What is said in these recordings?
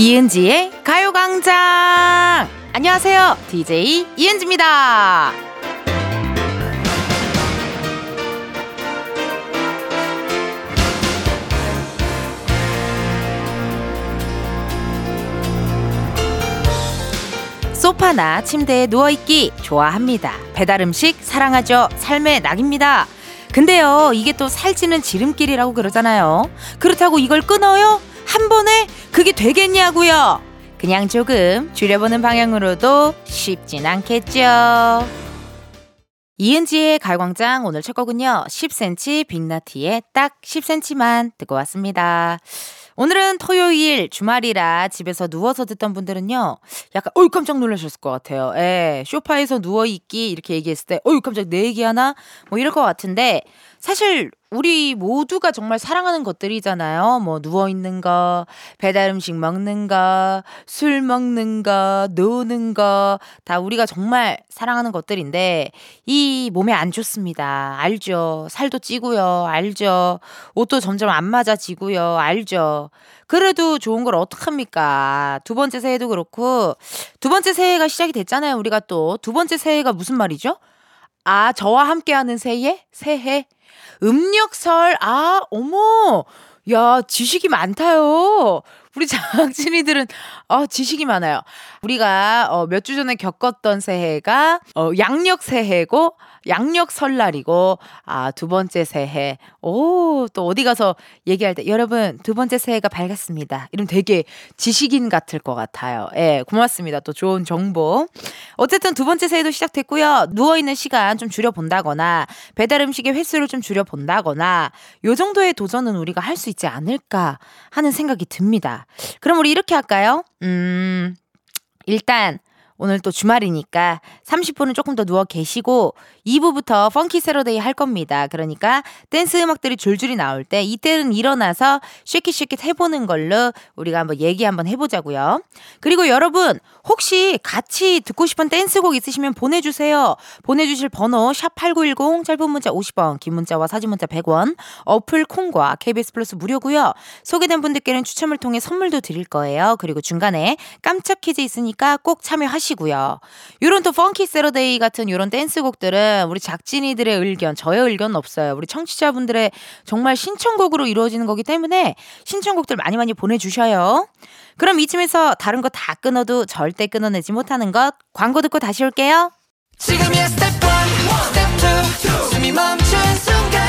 이은지의 가요광장! 안녕하세요. DJ 이은지입니다. 소파나 침대에 누워있기 좋아합니다. 배달 음식 사랑하죠. 삶의 낙입니다. 근데요, 이게 또 살찌는 지름길이라고 그러잖아요. 그렇다고 이걸 끊어요? 한 번에 그게 되겠냐고요? 그냥 조금 줄여보는 방향으로도 쉽진 않겠죠. 이은지의 갈광장 오늘 첫 곡은요. 10cm 빅나티의 딱 10cm만 듣고 왔습니다. 오늘은 토요일 주말이라 집에서 누워서 듣던 분들은요. 약간 어이 깜짝 놀라셨을 것 같아요. 예. 쇼파에서 누워 있기 이렇게 얘기했을 때 어이 깜짝 내 얘기하나? 뭐 이럴 것 같은데 사실 우리 모두가 정말 사랑하는 것들이잖아요. 뭐 누워 있는 거, 배달 음식 먹는 거, 술 먹는 거, 노는 거, 다 우리가 정말 사랑하는 것들인데 이 몸에 안 좋습니다. 알죠. 살도 찌고요. 알죠. 옷도 점점 안 맞아지고요. 알죠. 그래도 좋은 걸 어떡합니까? 두 번째 새해도 그렇고 두 번째 새해가 시작이 됐잖아요. 우리가 또 두 번째 새해가 무슨 말이죠? 아, 저와 함께하는 새해? 새해? 음력설, 아, 어머! 야, 지식이 많다요. 우리 장진이들은 어, 지식이 많아요. 우리가 어, 몇 주 전에 겪었던 새해가 어, 양력 새해고 양력 설날이고 아, 두 번째 새해. 오, 또 어디 가서 얘기할 때 여러분, 두 번째 새해가 밝았습니다. 이러면 되게 지식인 같을 것 같아요. 예, 고맙습니다. 또 좋은 정보. 어쨌든 두 번째 새해도 시작됐고요. 누워 있는 시간 좀 줄여 본다거나 배달 음식의 횟수를 좀 줄여 본다거나 요 정도의 도전은 우리가 할 수 있지 않을까 하는 생각이 듭니다. 그럼 우리 이렇게 할까요? 음, 일단 오늘 또 주말이니까 30분은 조금 더 누워 계시고 2부부터 Funky Saturday 할 겁니다. 그러니까 댄스 음악들이 줄줄이 나올 때 이때는 일어나서 shake it shake it 해보는 걸로 우리가 한번 얘기 한번 해보자고요. 그리고 여러분 혹시 같이 듣고 싶은 댄스곡 있으시면 보내주세요. 보내주실 번호 샵8910 짧은 문자 50원 긴 문자와 사진 문자 100원 어플 콩과 KBS 플러스 무료고요. 소개된 분들께는 추첨을 통해 선물도 드릴 거예요. 그리고 중간에 깜짝 퀴즈 있으니까 꼭 참여하시고 하시고요. 요런 또 Funky Saturday 같은 요런 댄스곡들은 우리 작진이들의 의견, 저의 의견은 없어요. 우리 청취자분들의 정말 신청곡으로 이루어지는 거기 때문에 신청곡들 많이 많이 보내주셔요. 그럼 이쯤에서 다른 거 다 끊어도 절대 끊어내지 못하는 것 광고 듣고 다시 올게요. 지금이야 스텝 1, 스텝 2, 숨이 멈춘 순간.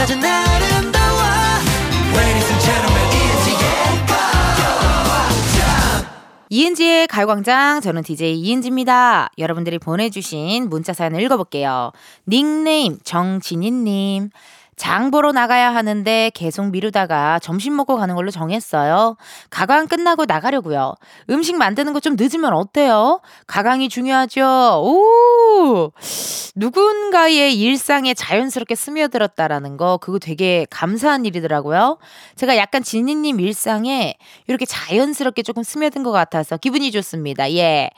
낮은 아 이은지의 가요광장 저는 DJ 이은지입니다. 여러분들이 보내주신 문자 사연을 읽어볼게요. 닉네임 정진희님 장 보러 나가야 하는데 계속 미루다가 점심 먹고 가는 걸로 정했어요. 가강 끝나고 나가려고요. 음식 만드는 거 좀 늦으면 어때요? 가강이 중요하죠. 오! 누군가의 일상에 자연스럽게 스며들었다라는 거 그거 되게 감사한 일이더라고요. 제가 약간 진희님 일상에 이렇게 자연스럽게 조금 스며든 것 같아서 기분이 좋습니다. 예.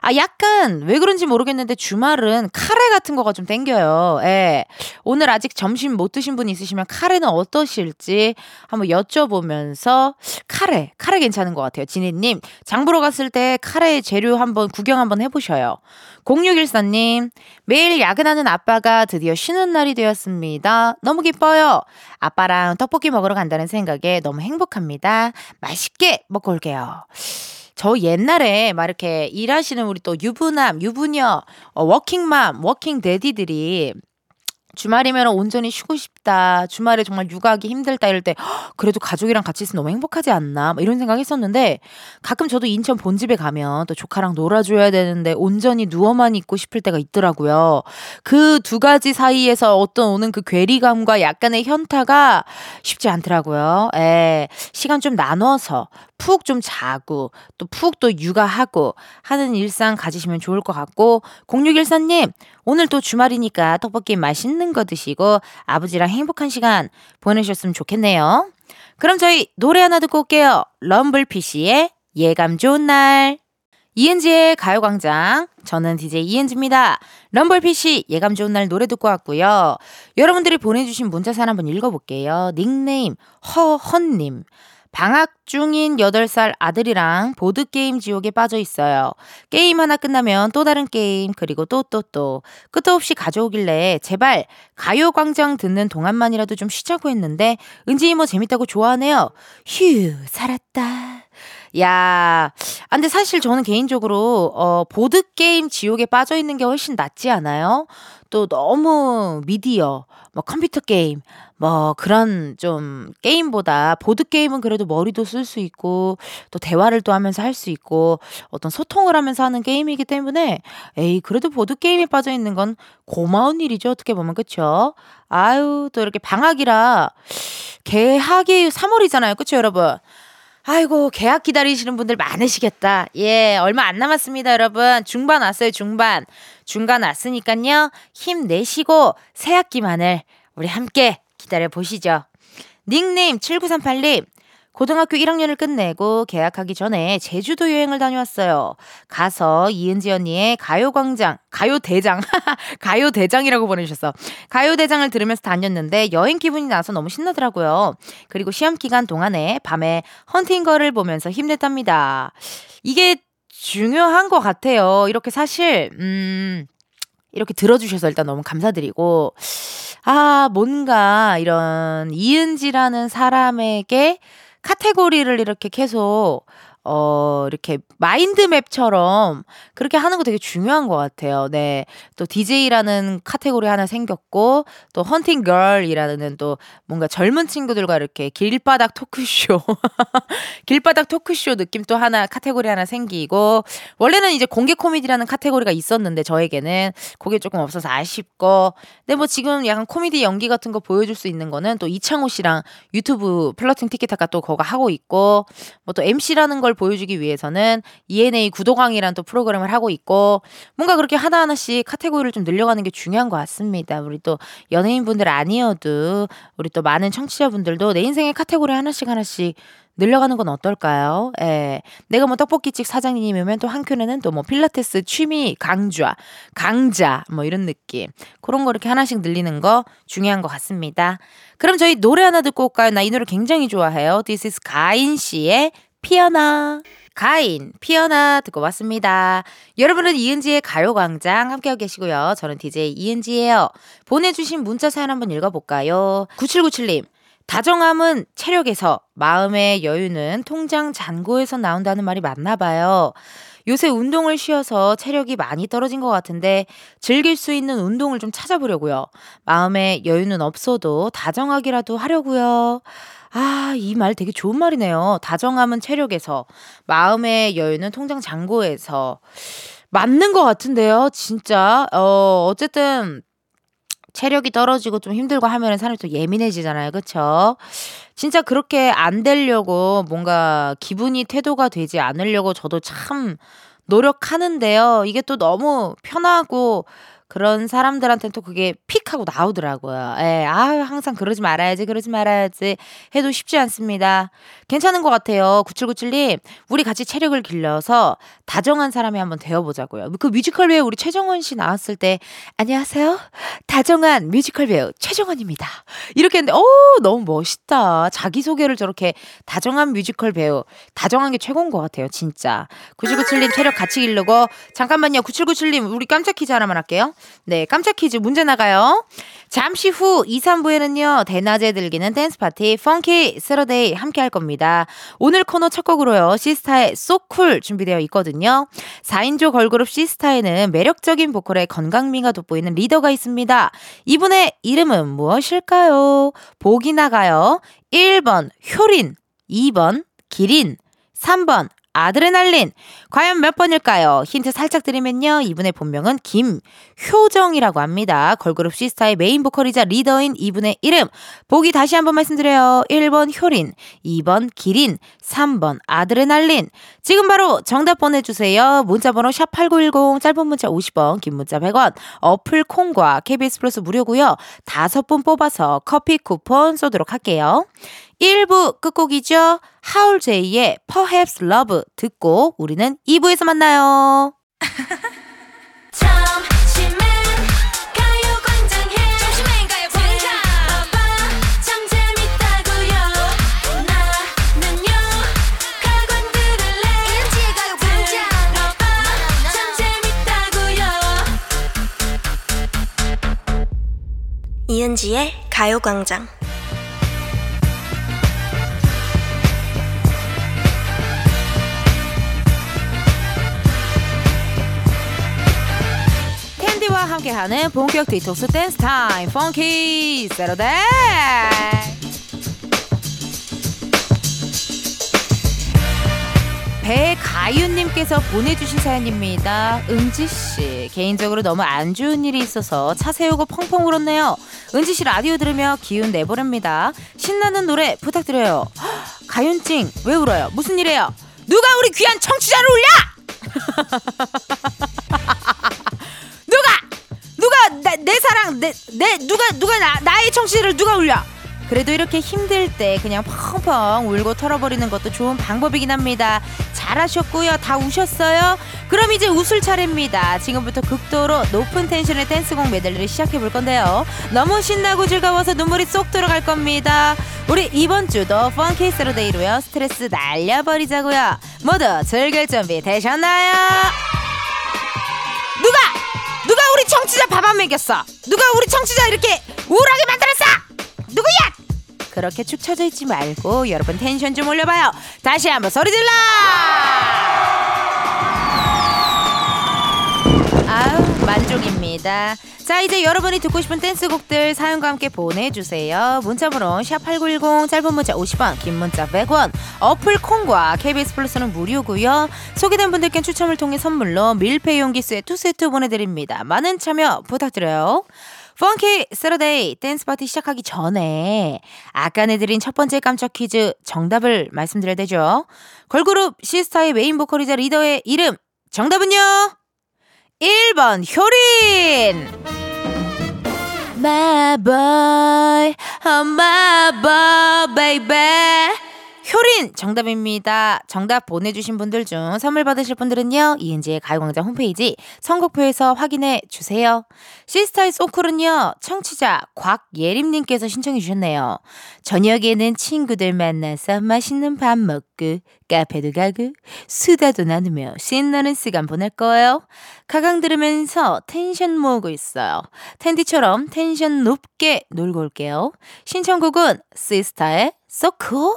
아 약간 왜 그런지 모르겠는데 주말은 카레 같은 거가 좀 땡겨요. 예. 오늘 아직 점심 못 드신 분 있으시면 카레는 어떠실지 한번 여쭤보면서 카레 카레 괜찮은 것 같아요. 진희님 장 보러 갔을 때 카레 재료 한번 구경 한번 해보셔요. 0614님 매일 야근하는 아빠가 드디어 쉬는 날이 되었습니다. 너무 기뻐요. 아빠랑 떡볶이 먹으러 간다는 생각에 너무 행복합니다. 맛있게 먹고 올게요. 저 옛날에 막 이렇게 일하시는 우리 또 유부남, 유부녀, 어, 워킹맘, working daddy들이 주말이면 온전히 쉬고 싶다. 주말에 정말 육아하기 힘들다 이럴 때 그래도 가족이랑 같이 있으면 너무 행복하지 않나 이런 생각 했었는데 가끔 저도 인천 본집에 가면 또 조카랑 놀아줘야 되는데 온전히 누워만 있고 싶을 때가 있더라고요. 그 두 가지 사이에서 어떤 오는 그 괴리감과 약간의 현타가 쉽지 않더라고요. 에 시간 좀 나눠서 푹 좀 자고 또 푹 또 육아하고 하는 일상 가지시면 좋을 것 같고 0614님 오늘 또 주말이니까 떡볶이 맛있는 거 드시고 아버지랑 행복한 시간 보내셨으면 좋겠네요. 그럼 저희 노래 하나 듣고 올게요. 럼블피쉬의 예감 좋은 날. 이은지의 가요광장. 저는 DJ 이은지입니다. 럼블피쉬 예감 좋은 날 노래 듣고 왔고요. 여러분들이 보내주신 문자사 한번 읽어볼게요. 닉네임 허헌님. 방학 중인 8살 아들이랑 보드게임 지옥에 빠져 있어요. 게임 하나 끝나면 또 다른 게임, 그리고 또, 또, 또. 끝도 없이 가져오길래 제발 가요광장 듣는 동안만이라도 좀 쉬자고 했는데, 은지 이모 재밌다고 좋아하네요. 휴, 살았다. 야, 아, 근데 사실 저는 개인적으로, 어, 보드 게임 지옥에 빠져 있는 게 훨씬 낫지 않아요? 또 너무 미디어, 뭐 컴퓨터 게임, 뭐 그런 좀 게임보다 보드 게임은 그래도 머리도 쓸 수 있고 또 대화를 또 하면서 할 수 있고 어떤 소통을 하면서 하는 게임이기 때문에 에이 그래도 보드 게임에 빠져 있는 건 고마운 일이죠 어떻게 보면. 그쵸? 아유 또 이렇게 방학이라 개학이 3월이잖아요. 그쵸 여러분 아이고 개학 기다리시는 분들 많으시겠다 예 얼마 안 남았습니다 여러분 중반 왔어요 중반 중간 왔으니까요 힘내시고 새 학기만을 우리 함께 기다려 보시죠. 닉네임 7938님. 고등학교 1학년을 끝내고 개학하기 전에 제주도 여행을 다녀왔어요. 가서 이은지 언니의 가요광장, 가요대장, 가요대장이라고 보내주셨어. 가요대장을 들으면서 다녔는데 여행 기분이 나서 너무 신나더라고요. 그리고 시험 기간 동안에 밤에 헌팅걸을 보면서 힘냈답니다. 이게 중요한 것 같아요. 이렇게 사실, 음, 이렇게 들어주셔서 일단 너무 감사드리고, 아, 뭔가 이런 이은지라는 사람에게 카테고리를 이렇게 계속 어, 이렇게 마인드맵처럼 그렇게 하는 거 되게 중요한 것 같아요. 네. 또 DJ라는 카테고리 하나 생겼고, 또 헌팅 걸이라는 또 뭔가 젊은 친구들과 이렇게 길바닥 토크쇼, 길바닥 토크쇼 느낌 또 하나 카테고리 하나 생기고, 원래는 이제 공개 코미디라는 카테고리가 있었는데 저에게는 그게 조금 없어서 아쉽고, 근데 뭐 지금 약간 코미디 연기 같은 거 보여줄 수 있는 거는 또 이창호 씨랑 유튜브 플러팅 티키타카 또 그거 하고 있고, 뭐 또 MC라는 걸 보여주기 위해서는 ENA 구도강이라는 또 프로그램을 하고 있고 뭔가 그렇게 하나하나씩 카테고리를 좀 늘려가는 게 중요한 것 같습니다. 우리 또 연예인분들 아니어도 우리 또 많은 청취자분들도 내 인생의 카테고리 하나씩 하나씩 늘려가는 건 어떨까요? 예. 내가 뭐 떡볶이집 사장님이면 또 한켠에는 또 뭐 필라테스 취미 강좌, 강자, 뭐 이런 느낌. 그런 거 이렇게 하나씩 늘리는 거 중요한 것 같습니다. 그럼 저희 노래 하나 듣고 올까요? 나 이 노래 굉장히 좋아해요. This is 가인 씨의 피어나. 가인, 피어나 듣고 왔습니다. 여러분은 이은지의 가요광장 함께하고 계시고요. 저는 DJ 이은지예요. 보내주신 문자 사연 한번 읽어볼까요? 9797님. 다정함은 체력에서, 마음의 여유는 통장 잔고에서 나온다는 말이 맞나 봐요. 요새 운동을 쉬어서 체력이 많이 떨어진 것 같은데 즐길 수 있는 운동을 좀 찾아보려고요. 마음의 여유는 없어도 다정하기라도 하려고요. 아, 이 말 되게 좋은 말이네요. 다정함은 체력에서, 마음의 여유는 통장 잔고에서. 맞는 것 같은데요, 진짜. 어, 어쨌든, 체력이 떨어지고 좀 힘들고 하면 사람이 또 예민해지잖아요. 그쵸? 진짜 그렇게 안 되려고 뭔가 기분이 태도가 되지 않으려고 저도 참 노력하는데요. 이게 또 너무 편하고 그런 사람들한테는 또 그게 픽 하고 나오더라고요. 예, 아 항상 그러지 말아야지, 그러지 말아야지 해도 쉽지 않습니다. 괜찮은 것 같아요. 9797님, 우리 같이 체력을 길러서 다정한 사람이 한번 되어보자고요. 그 뮤지컬 배우 우리 최정원 씨 나왔을 때, 안녕하세요. 다정한 뮤지컬 배우 최정원입니다. 이렇게 했는데, 오, 너무 멋있다. 자기소개를 저렇게 다정한 뮤지컬 배우, 다정한 게 최고인 것 같아요. 진짜. 9797님 체력 같이 길르고, 잠깐만요. 9797님, 우리 깜짝 퀴즈 하나만 할게요. 네, 깜짝 퀴즈 문제 나가요. 잠시 후 2, 3부에는요, 대낮에 즐기는 댄스 파티, Funky Saturday 함께 할 겁니다. 오늘 코너 첫 곡으로요, 시스타의 So Cool 준비되어 있거든요. 4인조 걸그룹 시스타에는 매력적인 보컬의 건강미가 돋보이는 리더가 있습니다. 이분의 이름은 무엇일까요? 보기 나가요. 1번 효린, 2번 기린, 3번 아드레날린. 과연 몇 번일까요? 힌트 살짝 드리면요. 이분의 본명은 효정이라고 합니다. 걸그룹 시스타의 메인 보컬이자 리더인 이분의 이름. 보기 다시 한번 말씀드려요. 1번 효린, 2번 기린, 3번 아드레날린. 지금 바로 정답 보내주세요. 문자번호 샵8910, 짧은 문자 50원, 긴 문자 100원, 어플 콩과 KBS 플러스 무료고요. 다섯 분 뽑아서 커피 쿠폰 쏘도록 할게요. 1부 끝곡이죠. 하울 제이의 Perhaps Love 듣고 우리는 2부에서 만나요. 이은지의 가요광장 텐디와 함께하는 본격 디톡스 댄스 타임 Funky Saturday 배가윤님께서 보내주신 사연입니다. 은지씨, 개인적으로 너무 안 좋은 일이 있어서 차 세우고 펑펑 울었네요. 은지씨 라디오 들으며 기운 내보렵니다. 신나는 노래 부탁드려요. 가윤찡, 왜 울어요? 무슨 일이에요? 누가 우리 귀한 청취자를 울려! 내, 내 누가 누가 나, 나의 청취자를 누가 울려? 그래도 이렇게 힘들 때 그냥 펑펑 울고 털어버리는 것도 좋은 방법이긴 합니다. 잘하셨고요. 다 우셨어요? 그럼 이제 웃을 차례입니다. 지금부터 극도로 높은 텐션의 댄스곡 메들리를 시작해 볼 건데요. 너무 신나고 즐거워서 눈물이 쏙 들어갈 겁니다. 우리 이번 주도 세러데이로요. 스트레스 날려버리자고요. 모두 즐길 준비 되셨나요? 누가 우리 청취자 밥 안 먹였어? 누가 우리 청취자 이렇게 우울하게 만들었어? 누구야? 그렇게 축 처져 있지 말고 여러분 텐션 좀 올려봐요. 다시 한번 소리 질러! 아우 만족입니다. 자 이제 여러분이 듣고 싶은 댄스곡들 사연과 함께 보내주세요. 문자번호 샵8910 짧은 문자 50원 긴 문자 100원 어플 콩과 KBS 플러스는 무료고요. 소개된 분들께 추첨을 통해 선물로 밀폐 용기 세트 세트 보내드립니다. 많은 참여 부탁드려요. Funky Saturday 댄스 파티 시작하기 전에 아까 내드린 첫 번째 깜짝 퀴즈 정답을 말씀드려야 되죠. 걸그룹 시스타의 메인 보컬이자 리더의 이름 정답은요? 1번 효린 My boy, oh my boy, baby 효린 정답입니다. 정답 보내주신 분들 중 선물 받으실 분들은요. 이은지의 가요광장 홈페이지 선곡표에서 확인해 주세요. 시스타의 소쿨은요. 청취자 곽예림님께서 신청해 주셨네요. 저녁에는 친구들 만나서 맛있는 밥 먹고 카페도 가고 수다도 나누며 신나는 시간 보낼 거예요. 가강 들으면서 텐션 모으고 있어요. 텐디처럼 텐션 높게 놀고 올게요. 신청곡은 시스타의 So cool.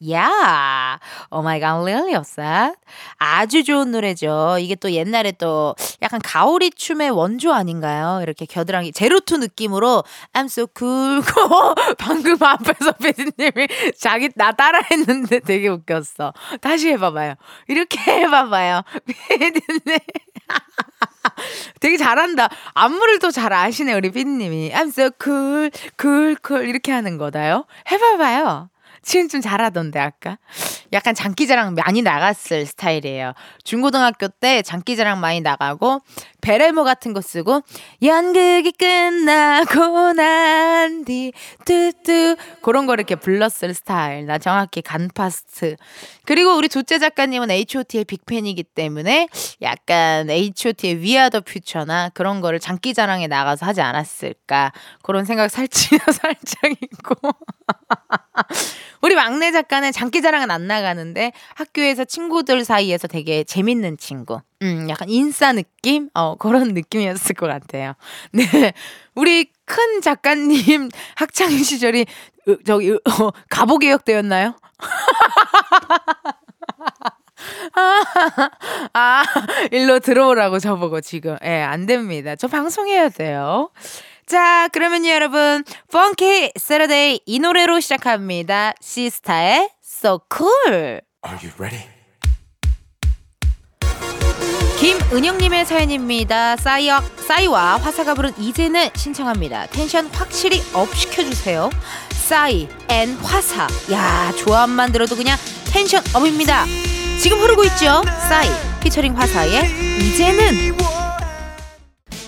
Yeah. Oh my god, really upset. 아주 좋은 노래죠. 이게 또 옛날에 또 약간 가오리 춤의 원조 아닌가요? 이렇게 겨드랑이 제로투 느낌으로 I'm so cool. 방금 앞에서 배디님이 자기 나 따라 했는데 되게 웃 겼어. 다시 해봐봐요. 이렇게 해봐봐요. 배디님. 되게 잘한다. 안무를 또 잘 아시네, 우리 삐님이. I'm so cool, cool, cool. 이렇게 하는 거다요. 해봐봐요. 지금 좀 잘하던데, 아까. 약간 장기자랑 많이 나갔을 스타일이에요. 중고등학교 때 장기자랑 많이 나가고, 베레모 같은 거 쓰고, 연극이 끝나고 난 뒤, 뚜뚜, 그런 거 이렇게 불렀을 스타일. 나 정확히 간파스트. 그리고 우리 둘째 작가님은 H.O.T의 빅팬이기 때문에 약간 H.O.T의 위아더 퓨처나 그런 거를 장기자랑에 나가서 하지 않았을까. 그런 생각 살짝, 살짝 있고. 우리 막내 작가는 장기자랑은 안 나가는데 학교에서 친구들 사이에서 되게 재밌는 친구. 음, 약간 인싸 느낌? 어, 그런 느낌이었을 것 같아요. 네. 우리 큰 작가님 학창 시절이 저기 어, 가보개혁되었나요? 아, 아, 일로 들어오라고 저보고 지금. 예, 안 됩니다. 저 방송해야 돼요. 자, 그러면 여러분, 펑키 세러데이 이 노래로 시작합니다. 시스타의 So Cool. Are you ready? 김은영님의 사연입니다. 싸이와, 싸이와 화사가 부른 이제는 신청합니다. 텐션 확실히 up 시켜주세요. 싸이 and 화사. 야 조합만 들어도 그냥 텐션 up입니다. 지금 흐르고 있죠? 싸이 피처링 화사의 이제는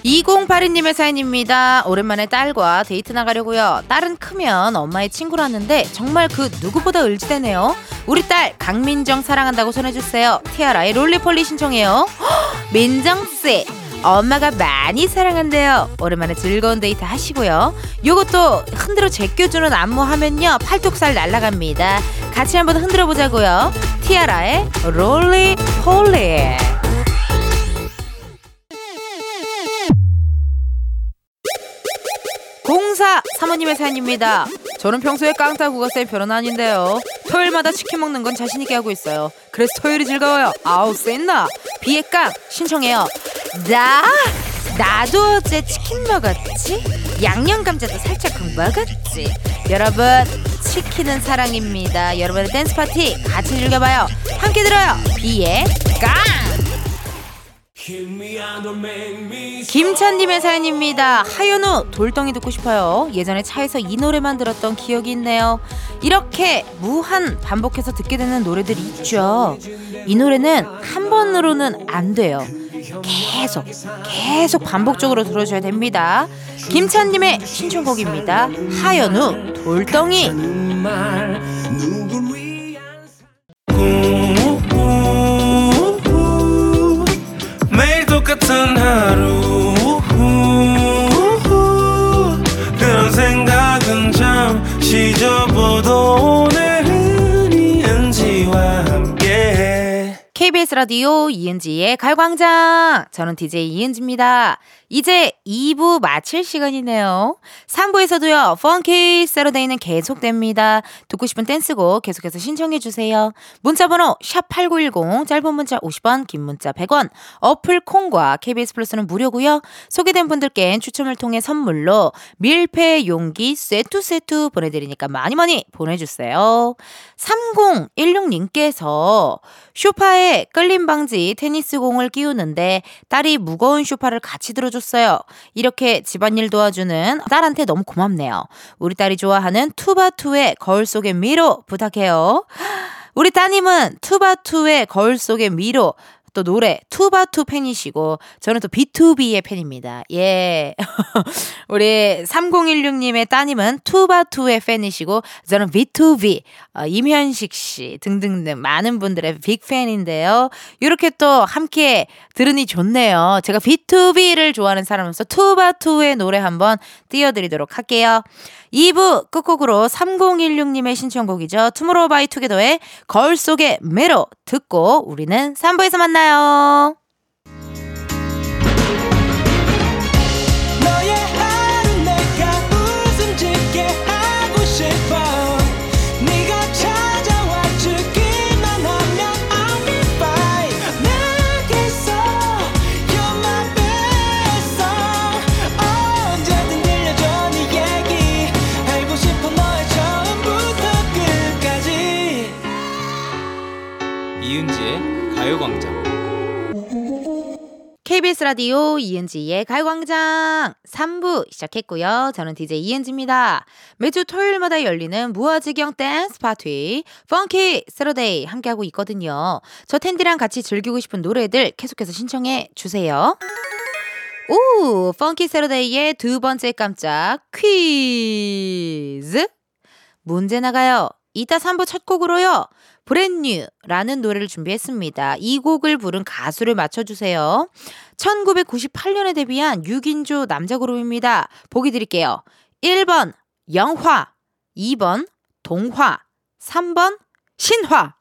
2082님의 사연입니다. 오랜만에 딸과 데이트 나가려고요. 딸은 크면 엄마의 친구라는데 정말 그 누구보다 의지되네요. 우리 딸 강민정 사랑한다고 전해주세요. 티아라의 롤리폴리 신청해요. 민정씨 엄마가 많이 사랑한대요. 오랜만에 즐거운 데이트 하시고요. 요것도 흔들어 제껴주는 안무 하면요. 팔뚝살 날라갑니다. 같이 한번 흔들어 보자고요. 티아라의 롤리폴리. 사 사모님의 사연입니다. 저는 평소에 깡따 국어쌤 별은 아닌데요. 토요일마다 치킨 먹는 건 자신있게 하고 있어요. 그래서 토요일이 즐거워요. 아우 쎄나 비의 깡 신청해요. 나 나도 어제 치킨 먹었지. 양념 감자도 살짝 먹었지. 여러분 치킨은 사랑입니다. 여러분의 댄스 파티 같이 즐겨봐요. 함께 들어요. 비의 깡. 김찬님의 사연입니다. 하연우 돌덩이 듣고 싶어요. 예전에 차에서 이 노래만 들었던 기억이 있네요. 이렇게 무한 반복해서 듣게 되는 노래들이 있죠. 이 노래는 한 번으로는 안 돼요. 계속 계속 반복적으로 들어줘야 됩니다. 김찬님의 신청곡입니다. 하연우 돌덩이. KBS 라디오 이은지의 가요광장. 저는 DJ 이은지입니다. 이제 2부 마칠 시간이네요. 3부에서도요, 펑키 세러데이는 계속됩니다. 듣고 싶은 댄스곡 계속해서 신청해주세요. 문자번호 샵8910, 짧은 문자 50원, 긴 문자 100원, 어플 콩과 KBS 플러스는 무료고요 소개된 분들께 추첨을 통해 선물로 밀폐 용기 세트 세트 보내드리니까 많이 많이 보내주세요. 3016님께서 쇼파에 끌림 방지 테니스 공을 끼우는데 딸이 무거운 쇼파를 같이 들어 줬어요. 이렇게 집안일 도와주는 딸한테 너무 고맙네요. 우리 딸이 좋아하는 투바투의 거울 속의 미로 부탁해요. 우리 따님은 투바투의 거울 속의 미로 또 노래 투바투 팬이시고 저는 또 B2B의 팬입니다. 예. 우리 3016님의 따님은 투바투의 팬이시고 저는 B2B 어, 임현식 씨 등등등 많은 분들의 big fan인데요. 이렇게 또 함께 들으니 좋네요. 제가 B2B를 좋아하는 사람으로서 투바투의 노래 한번 띄워드리도록 할게요. 2부 끝곡으로 3016님의 신청곡이죠. 투모로우 바이 투게더의 거울 속의 미로 듣고 우리는 3부에서 만나요. KBS 라디오 이은지의 가요광장 3부 시작했고요. 저는 DJ 이은지입니다. 매주 토요일마다 열리는 무아지경 댄스 파티 funky Saturday 함께하고 있거든요. 저 텐디랑 같이 즐기고 싶은 노래들 계속해서 신청해 주세요. 오, funky Saturday의 두 번째 깜짝 퀴즈 문제 나가요. 이따 3부 첫 곡으로요. Brand New라는 노래를 준비했습니다. 이 곡을 부른 가수를 맞춰주세요. 1998년에 데뷔한 6인조 남자 그룹입니다. 보기 드릴게요. 1번 영화, 2번 동화, 3번 신화.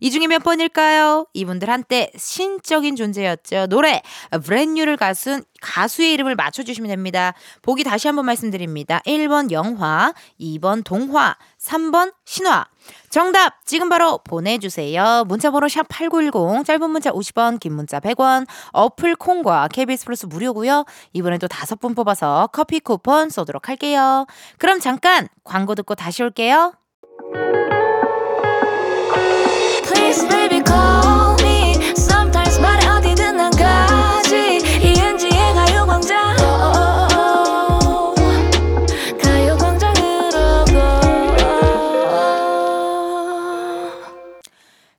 이 중에 몇 번일까요? 이분들 한때 신적인 존재였죠. 노래 브랜뉴를 가순 가수의 이름을 맞춰주시면 됩니다. 보기 다시 한번 말씀드립니다. 1번 영화, 2번 동화, 3번 신화. 정답 지금 바로 보내주세요. 문자번호 샵8910 짧은 문자 50원 긴 문자 100원 어플 콩과 KBS 플러스 무료고요. 이번에도 다섯 분 뽑아서 커피 쿠폰 쏘도록 할게요. 그럼 잠깐 광고 듣고 다시 올게요.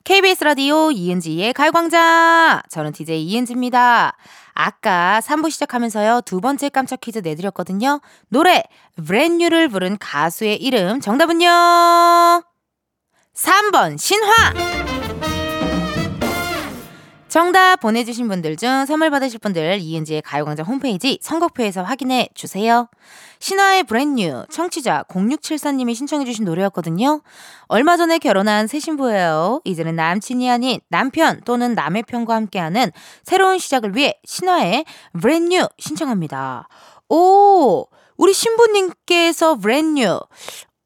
KBS 라디오 이은지의 가요광장. 저는 DJ 이은지입니다. 아까 3부 시작하면서요, 두 번째 깜짝 퀴즈 내드렸거든요. 노래, 브랜뉴를 부른 가수의 이름, 정답은요? 3번, 신화! 정답 보내주신 분들 중 선물 받으실 분들 이은지의 가요광장 홈페이지 선곡표에서 확인해 주세요. 신화의 브랜뉴 청취자 0674님이 신청해주신 노래였거든요. 얼마 전에 결혼한 새 신부예요. 이제는 남친이 아닌 남편 또는 남의 편과 함께하는 새로운 시작을 위해 신화의 Brand New 신청합니다. 오! 우리 신부님께서 Brand New.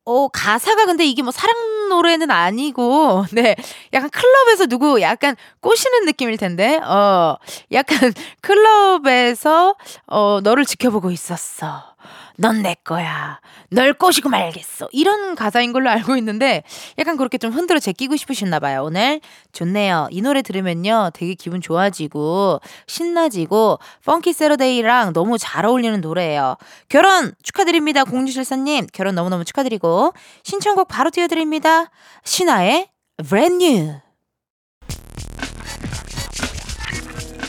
어, 가사가 근데 이게 뭐 사랑 노래는 아니고, 네. 약간 클럽에서 누구 약간 꼬시는 느낌일 텐데, 어, 약간 클럽에서, 어, 너를 지켜보고 있었어. 넌 내 거야. 널 꼬시고 말겠어. 이런 가사인 걸로 알고 있는데 약간 그렇게 좀 흔들어 제끼고 싶으셨나 봐요. 오늘 좋네요. 이 노래 들으면요. 되게 기분 좋아지고 신나지고 펑키 세러데이랑 너무 잘 어울리는 노래예요. 결혼 축하드립니다. 공주실사님. 결혼 너무너무 축하드리고 신청곡 바로 띄워드립니다. 신화의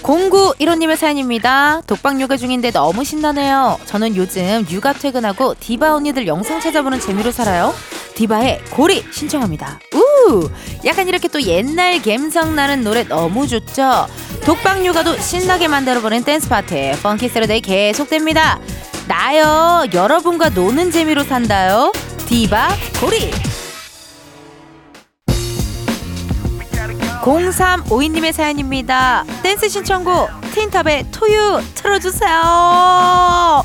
New. 0915님의 사연입니다. 독박 육아 중인데 너무 신나네요. 저는 요즘 육아 퇴근하고 디바 언니들 영상 찾아보는 재미로 살아요. 디바의 고리 신청합니다. 우! 약간 이렇게 또 옛날 감성 나는 노래 너무 좋죠? 독박 육아도 신나게 만들어버린 댄스 파티 funky Saturday 계속됩니다. 나요 여러분과 노는 재미로 산다요. 디바 고리 0352님의 사연입니다. 댄스 신청곡 틴탑의 토유 틀어주세요.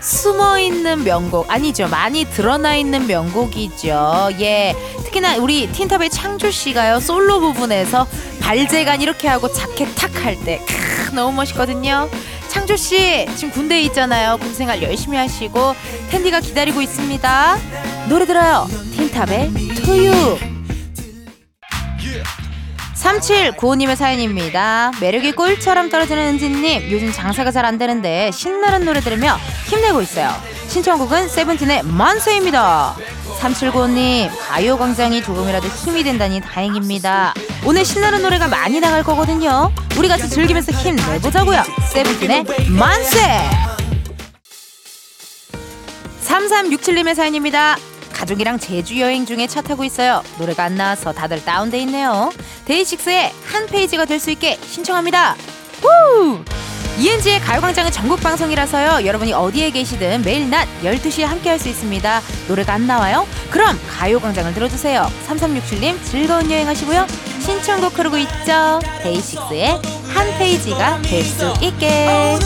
숨어 있는 명곡 아니죠. 많이 드러나 있는 명곡이죠. 예. 특히나 우리 틴탑의 창조 씨가요 솔로 부분에서 발재간 이렇게 하고 자켓 탁 할 때 너무 멋있거든요. 창조 씨 지금 군대에 있잖아요. 군 생활 열심히 하시고 텐디가 기다리고 있습니다. 노래 들어요. 틴탑의 토유 3795님의 사연입니다. 매력이 꿀처럼 떨어지는 은지님, 요즘 장사가 잘 안 되는데 신나는 노래 들으며 힘내고 있어요. 신청곡은 세븐틴의 만세입니다. 3795님, 가요광장이 조금이라도 힘이 된다니 다행입니다. 오늘 신나는 노래가 많이 나갈 거거든요. 우리 같이 즐기면서 힘내보자고요. 세븐틴의 만세! 3367님의 사연입니다. 가족이랑 제주 여행 중에 차 타고 있어요. 노래가 안 나와서 다들 다운돼 있네요. 데이식스의 한 페이지가 될 수 있게 신청합니다. 후! 이은지의 가요광장은 전국 방송이라서요. 여러분이 어디에 계시든 매일 낮 12시에 함께 할 수 있습니다. 노래가 안 나와요? 그럼 가요광장을 들어주세요. 3367님 즐거운 여행 하시고요. 신청곡 흐르고 있죠. 데이식스의 한 페이지가 될 수 있게.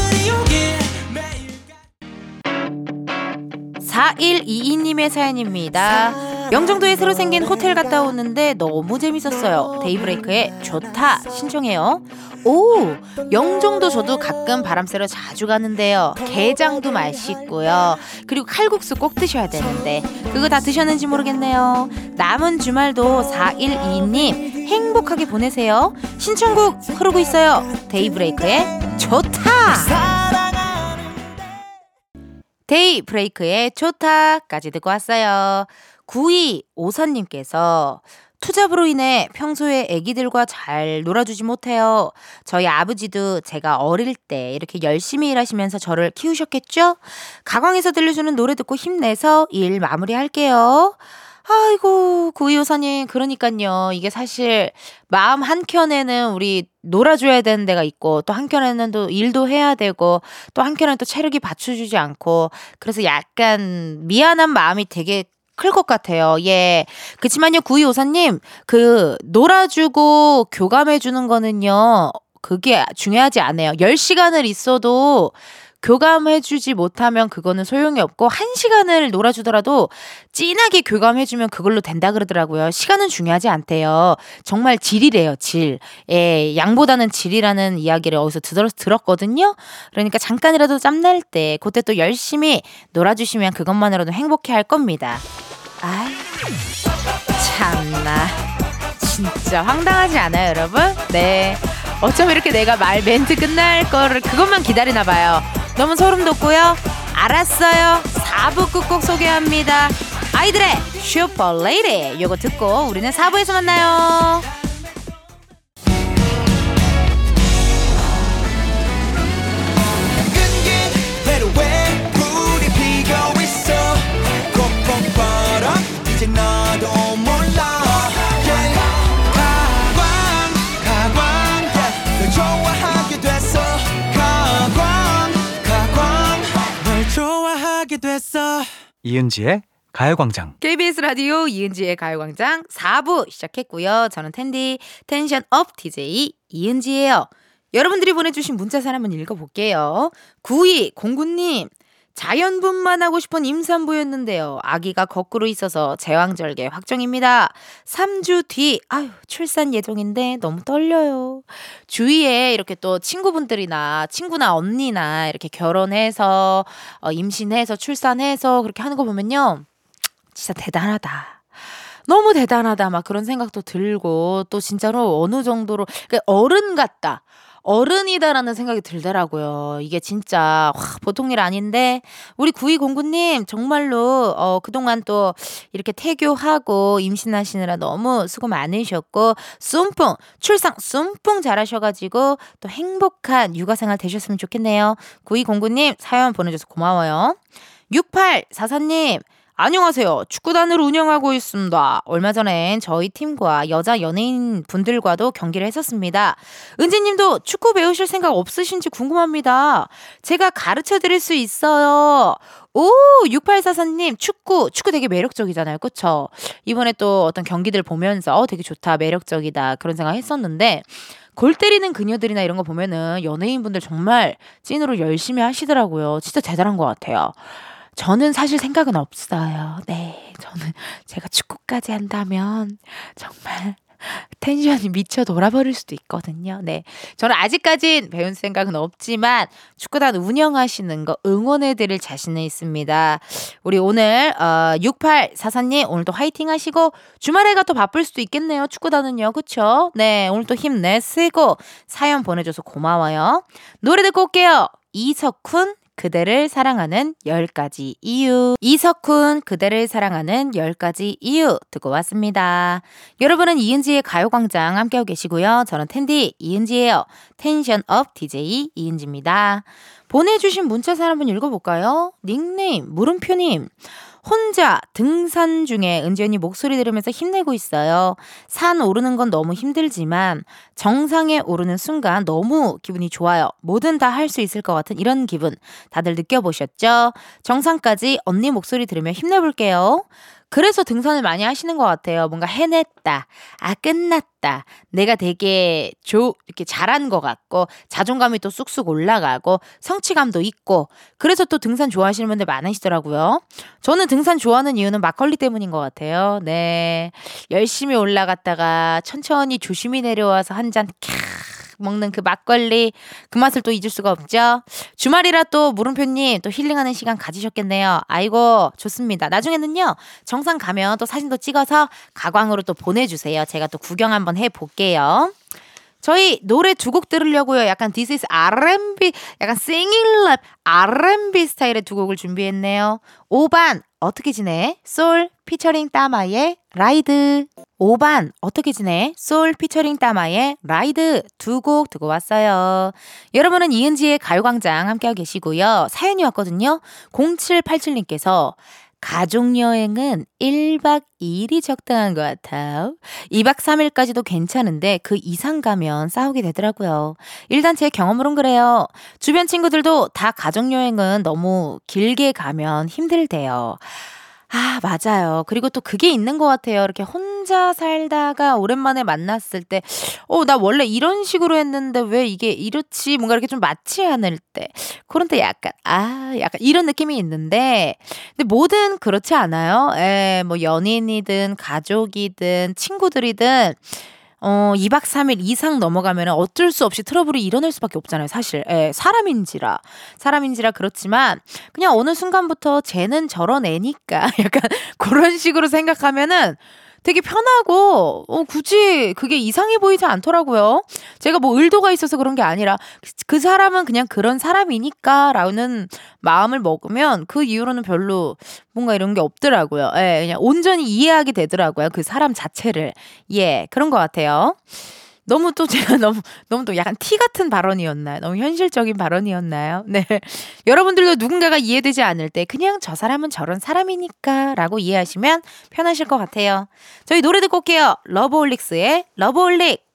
4122님의 사연입니다. 영종도에 새로 생긴 호텔 갔다 오는데 너무 재밌었어요. 데이브레이크의 좋다 신청해요. 오, 영종도 저도 가끔 바람 쐬러 자주 가는데요. 게장도 맛있고요. 그리고 칼국수 꼭 드셔야 되는데 그거 다 드셨는지 모르겠네요. 남은 주말도 4122님 행복하게 보내세요. 신청곡 흐르고 있어요. 데이브레이크의 좋다. 데이 브레이크의 좋다까지 듣고 왔어요. 9254님께서 투잡으로 인해 평소에 애기들과 잘 놀아주지 못해요. 저희 아버지도 제가 어릴 때 이렇게 열심히 일하시면서 저를 키우셨겠죠? 가광에서 들려주는 노래 듣고 힘내서 일 마무리할게요. 아이고, 구이오사님, 그러니까요. 이게 사실 마음 한켠에는 우리 놀아줘야 되는 데가 있고, 또 한켠에는 또 일도 해야 되고, 또 한켠에는 또 체력이 받쳐주지 않고, 그래서 약간 미안한 마음이 되게 클 것 같아요. 예. 그치만요, 구이호사님, 그, 놀아주고 교감해주는 거는요, 그게 중요하지 않아요. 10시간을 있어도 교감해주지 못하면 그거는 소용이 없고 한 시간을 놀아주더라도 진하게 교감해주면 그걸로 된다 그러더라고요. 시간은 중요하지 않대요. 정말 질이래요, 질. 예, 양보다는 질이라는 이야기를 어디서 들었, 들었 거든요. 그러니까 잠깐이라도 짬날 때 그때 또 열심히 놀아주시면 그것만으로도 행복해 할 겁니다. 아이, 참나. 진짜 황당하지 않아요, 여러분? 네. 어쩜 이렇게 내가 말 멘트 끝날 거를 그것만 기다리나 봐요. 너무 소름 돋고요. 알았어요. 4부 끝곡 소개합니다. 아이들의 Super Lady 요거 듣고 우리는 4부에서 만나요. 이은지의 가요광장. KBS 라디오 이은지의 가요광장 4부 시작했고요. 저는 텐디 텐션 up DJ 이은지예요. 여러분들이 보내주신 문자 한번 읽어볼게요. 9209님 자연분만 하고 싶은 임산부였는데요. 아기가 거꾸로 있어서 제왕절개 확정입니다. 3주 뒤, 아유, 출산 예정인데 너무 떨려요. 주위에 이렇게 또 친구분들이나 친구나 언니나 이렇게 결혼해서, 어, 임신해서 출산해서 그렇게 하는 거 보면요. 진짜 대단하다. 너무 대단하다. 막 그런 생각도 들고 또 진짜로 어느 정도로 그러니까 어른 같다. 어른이다라는 생각이 들더라고요. 이게 진짜 와, 보통 일 아닌데 우리 9209님 정말로 어, 그동안 또 이렇게 태교하고 임신하시느라 너무 수고 많으셨고 쏨뽕 출산 쏨뽕 잘하셔가지고 또 행복한 육아생활 되셨으면 좋겠네요. 9209님 사연 보내줘서 고마워요. 6844님 안녕하세요. 축구단을 운영하고 있습니다. 얼마 전엔 저희 팀과 여자 연예인 분들과도 경기를 했었습니다. 은지님도 축구 배우실 생각 없으신지 궁금합니다. 제가 가르쳐 드릴 수 있어요. 오, 6844님, 축구, 축구 되게 매력적이잖아요. 그쵸? 이번에 또 어떤 경기들 보면서, 어, 되게 좋다, 매력적이다, 그런 생각 했었는데, 골 때리는 그녀들이나 이런 거 보면은 연예인분들 정말 찐으로 열심히 하시더라고요. 진짜 대단한 것 같아요. 저는 사실 생각은 없어요. 네. 저는 제가 축구까지 한다면 정말 텐션이 미쳐 돌아버릴 수도 있거든요. 네. 저는 아직까진 배운 생각은 없지만 축구단 운영하시는 거 응원해 드릴 자신은 있습니다. 우리 오늘 어 6844님 오늘도 화이팅 하시고 주말에가 또 바쁠 수도 있겠네요. 축구단은요. 그쵸? 네. 오늘 또 힘내시고 사연 보내줘서 고마워요. 노래 듣고 올게요. 이석훈 그대를 사랑하는 10가지 이유. 이석훈, 그대를 사랑하는 10가지 이유 듣고 왔습니다. 여러분은 이은지의 가요광장 함께하고 계시고요. 저는 텐디 이은지예요. 텐션업 DJ 이은지입니다. 보내주신 문자 한번 읽어볼까요? 닉네임, 물음표님. 혼자 등산 중에 은지 언니 목소리 들으면서 힘내고 있어요. 산 오르는 건 너무 힘들지만 정상에 오르는 순간 너무 기분이 좋아요. 뭐든 다 할 수 있을 것 같은 이런 기분 다들 느껴보셨죠? 정상까지 언니 목소리 들으며 힘내볼게요. 그래서 등산을 많이 하시는 것 같아요. 뭔가 해냈다. 아, 끝났다. 내가 되게 조, 이렇게 잘한 것 같고, 자존감이 또 쑥쑥 올라가고, 성취감도 있고, 그래서 또 등산 좋아하시는 분들 많으시더라고요. 저는 등산 좋아하는 이유는 막걸리 때문인 것 같아요. 네. 열심히 올라갔다가 천천히 조심히 내려와서 한 잔, 캬. 먹는 그 막걸리 그 맛을 또 잊을 수가 없죠. 주말이라 또 물음표님 또 힐링하는 시간 가지셨겠네요. 아이고 좋습니다. 나중에는요 정상 가면 또 사진도 찍어서 가광으로 또 보내주세요. 제가 또 구경 한번 해볼게요. 저희 노래 두 곡 들으려고요. 약간 This is R&B, 약간 singing rap, R&B 스타일의 두 곡을 준비했네요. 오반 어떻게 지내? 솔 피처링 따마의 Ride. 오반 어떻게 지내? 솔 피처링 따마의 Ride 두 곡 듣고 왔어요. 여러분은 이은지의 가요광장 함께하고 계시고요. 사연이 왔거든요. 0787님께서 가족여행은 1박 2일이 적당한 것 같아요. 2박 3일까지도 괜찮은데 그 이상 가면 싸우게 되더라고요. 일단 제 경험으론 그래요. 주변 친구들도 다 가족여행은 너무 길게 가면 힘들대요. 아, 맞아요. 그리고 또 그게 있는 것 같아요. 이렇게 혼자 살다가 오랜만에 만났을 때, 어, 나 원래 이런 식으로 했는데 왜 이게 이렇지? 뭔가 이렇게 좀 맞지 않을 때. 그런 때 약간, 아, 약간 이런 느낌이 있는데, 근데 뭐든 그렇지 않아요? 에, 뭐 연인이든 가족이든 친구들이든, 어, 2박 3일 이상 넘어가면 어쩔 수 없이 트러블이 일어날 수밖에 없잖아요, 사실. 예, 사람인지라. 사람인지라 그렇지만, 그냥 어느 순간부터 쟤는 저런 애니까, 약간 그런 식으로 생각하면은 되게 편하고, 어, 굳이 그게 이상해 보이지 않더라고요. 제가 뭐 의도가 있어서 그런 게 아니라, 그 사람은 그냥 그런 사람이니까, 라는 마음을 먹으면 그 이후로는 별로 뭔가 이런 게 없더라고요. 예, 그냥 온전히 이해하게 되더라고요. 그 사람 자체를. 예, 그런 것 같아요. 너무 또 제가 너무 너무 또 약간 T 같은 발언이었나요? 너무 현실적인 발언이었나요? 네. 여러분들도 누군가가 이해되지 않을 때 그냥 저 사람은 저런 사람이니까라고 이해하시면 편하실 것 같아요. 저희 노래 듣고 올게요. 러브홀릭스의 Loveholic.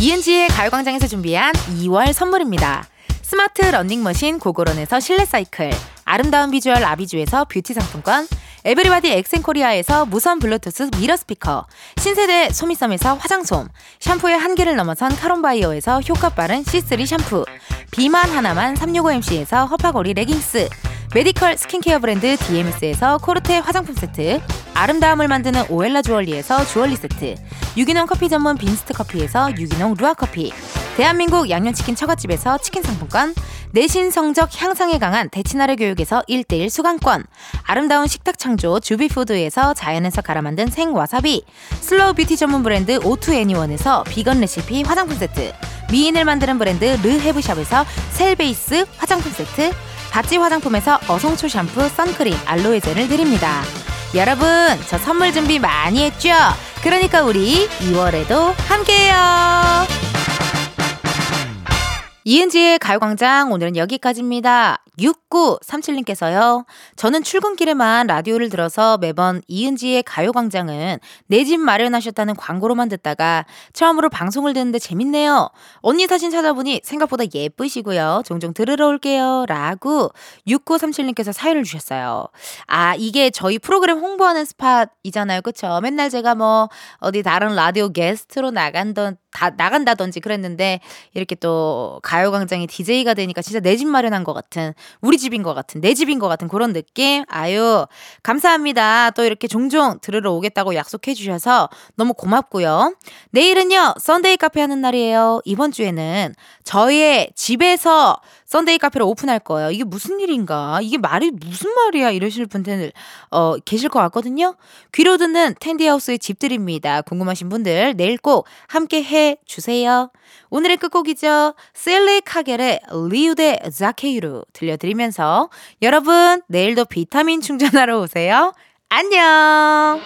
이은지의 가요광장에서 준비한 2월 선물입니다. 스마트 러닝머신 고고런에서 실내 사이클, 아름다운 비주얼 아비주에서 뷰티 상품권, 에브리바디 엑센코리아에서 무선 블루투스 미러 스피커, 신세대 소미섬에서 화장솜, 샴푸의 한계를 넘어선 카론바이오에서 효과 빠른 C3 샴푸, 비만 하나만 365MC에서 허파고리 레깅스, 메디컬 스킨케어 브랜드 DMS에서 코르테 화장품 세트, 아름다움을 만드는 오엘라 주얼리에서 주얼리 세트, 유기농 커피 전문 빈스트 커피에서 유기농 루아 커피, 대한민국 양념치킨 처갓집에서 치킨 상품권, 내신 성적 향상에 강한 대치나래 교육에서 1대1 수강권, 아름다운 식탁 창조 주비푸드에서 자연에서 갈아 만든 생와사비, slow beauty 전문 브랜드 오투애니원에서 비건 레시피 화장품 세트, 미인을 만드는 브랜드 르헤브샵에서 셀베이스 화장품 세트, 바찌 화장품에서 어성초 샴푸, 선크림, 알로에 젤을 드립니다. 여러분, 저 선물 준비 많이 했죠? 그러니까 우리 2월에도 함께해요. 이은지의 가요광장 오늘은 여기까지입니다. 6937님께서요. 저는 출근길에만 라디오를 들어서 매번 이은지의 가요광장은 내 집 마련하셨다는 광고로만 듣다가 처음으로 방송을 듣는데 재밌네요. 언니 사진 찾아보니 생각보다 예쁘시고요. 종종 들으러 올게요. 라고 6937님께서 사연을 주셨어요. 아, 이게 저희 프로그램 홍보하는 스팟이잖아요. 그쵸? 맨날 제가 뭐 어디 다른 라디오 게스트로 나간던 다 나간다든지 그랬는데 이렇게 또 가요광장의 DJ가 되니까 진짜 내 집 마련한 것 같은 우리 집인 것 같은 내 집인 것 같은 그런 느낌? 아유 감사합니다. 또 이렇게 종종 들으러 오겠다고 약속해 주셔서 너무 고맙고요. 내일은요 Sunday 카페 하는 날이에요. 이번 주에는 저의 집에서 Sunday 카페를 오픈할 거예요 이게 무슨 일인가 이게 말이 무슨 말이야 이러실 분들 어 계실 것 같거든요 귀로 듣는 텐디하우스의 집들입니다 궁금하신 분들 내일 꼭 함께 해 주세요 오늘의 끝곡이죠. 셀리 카겔의 리우데 자케이루 들려드리면서 여러분 내일도 비타민 충전하러 오세요. 안녕!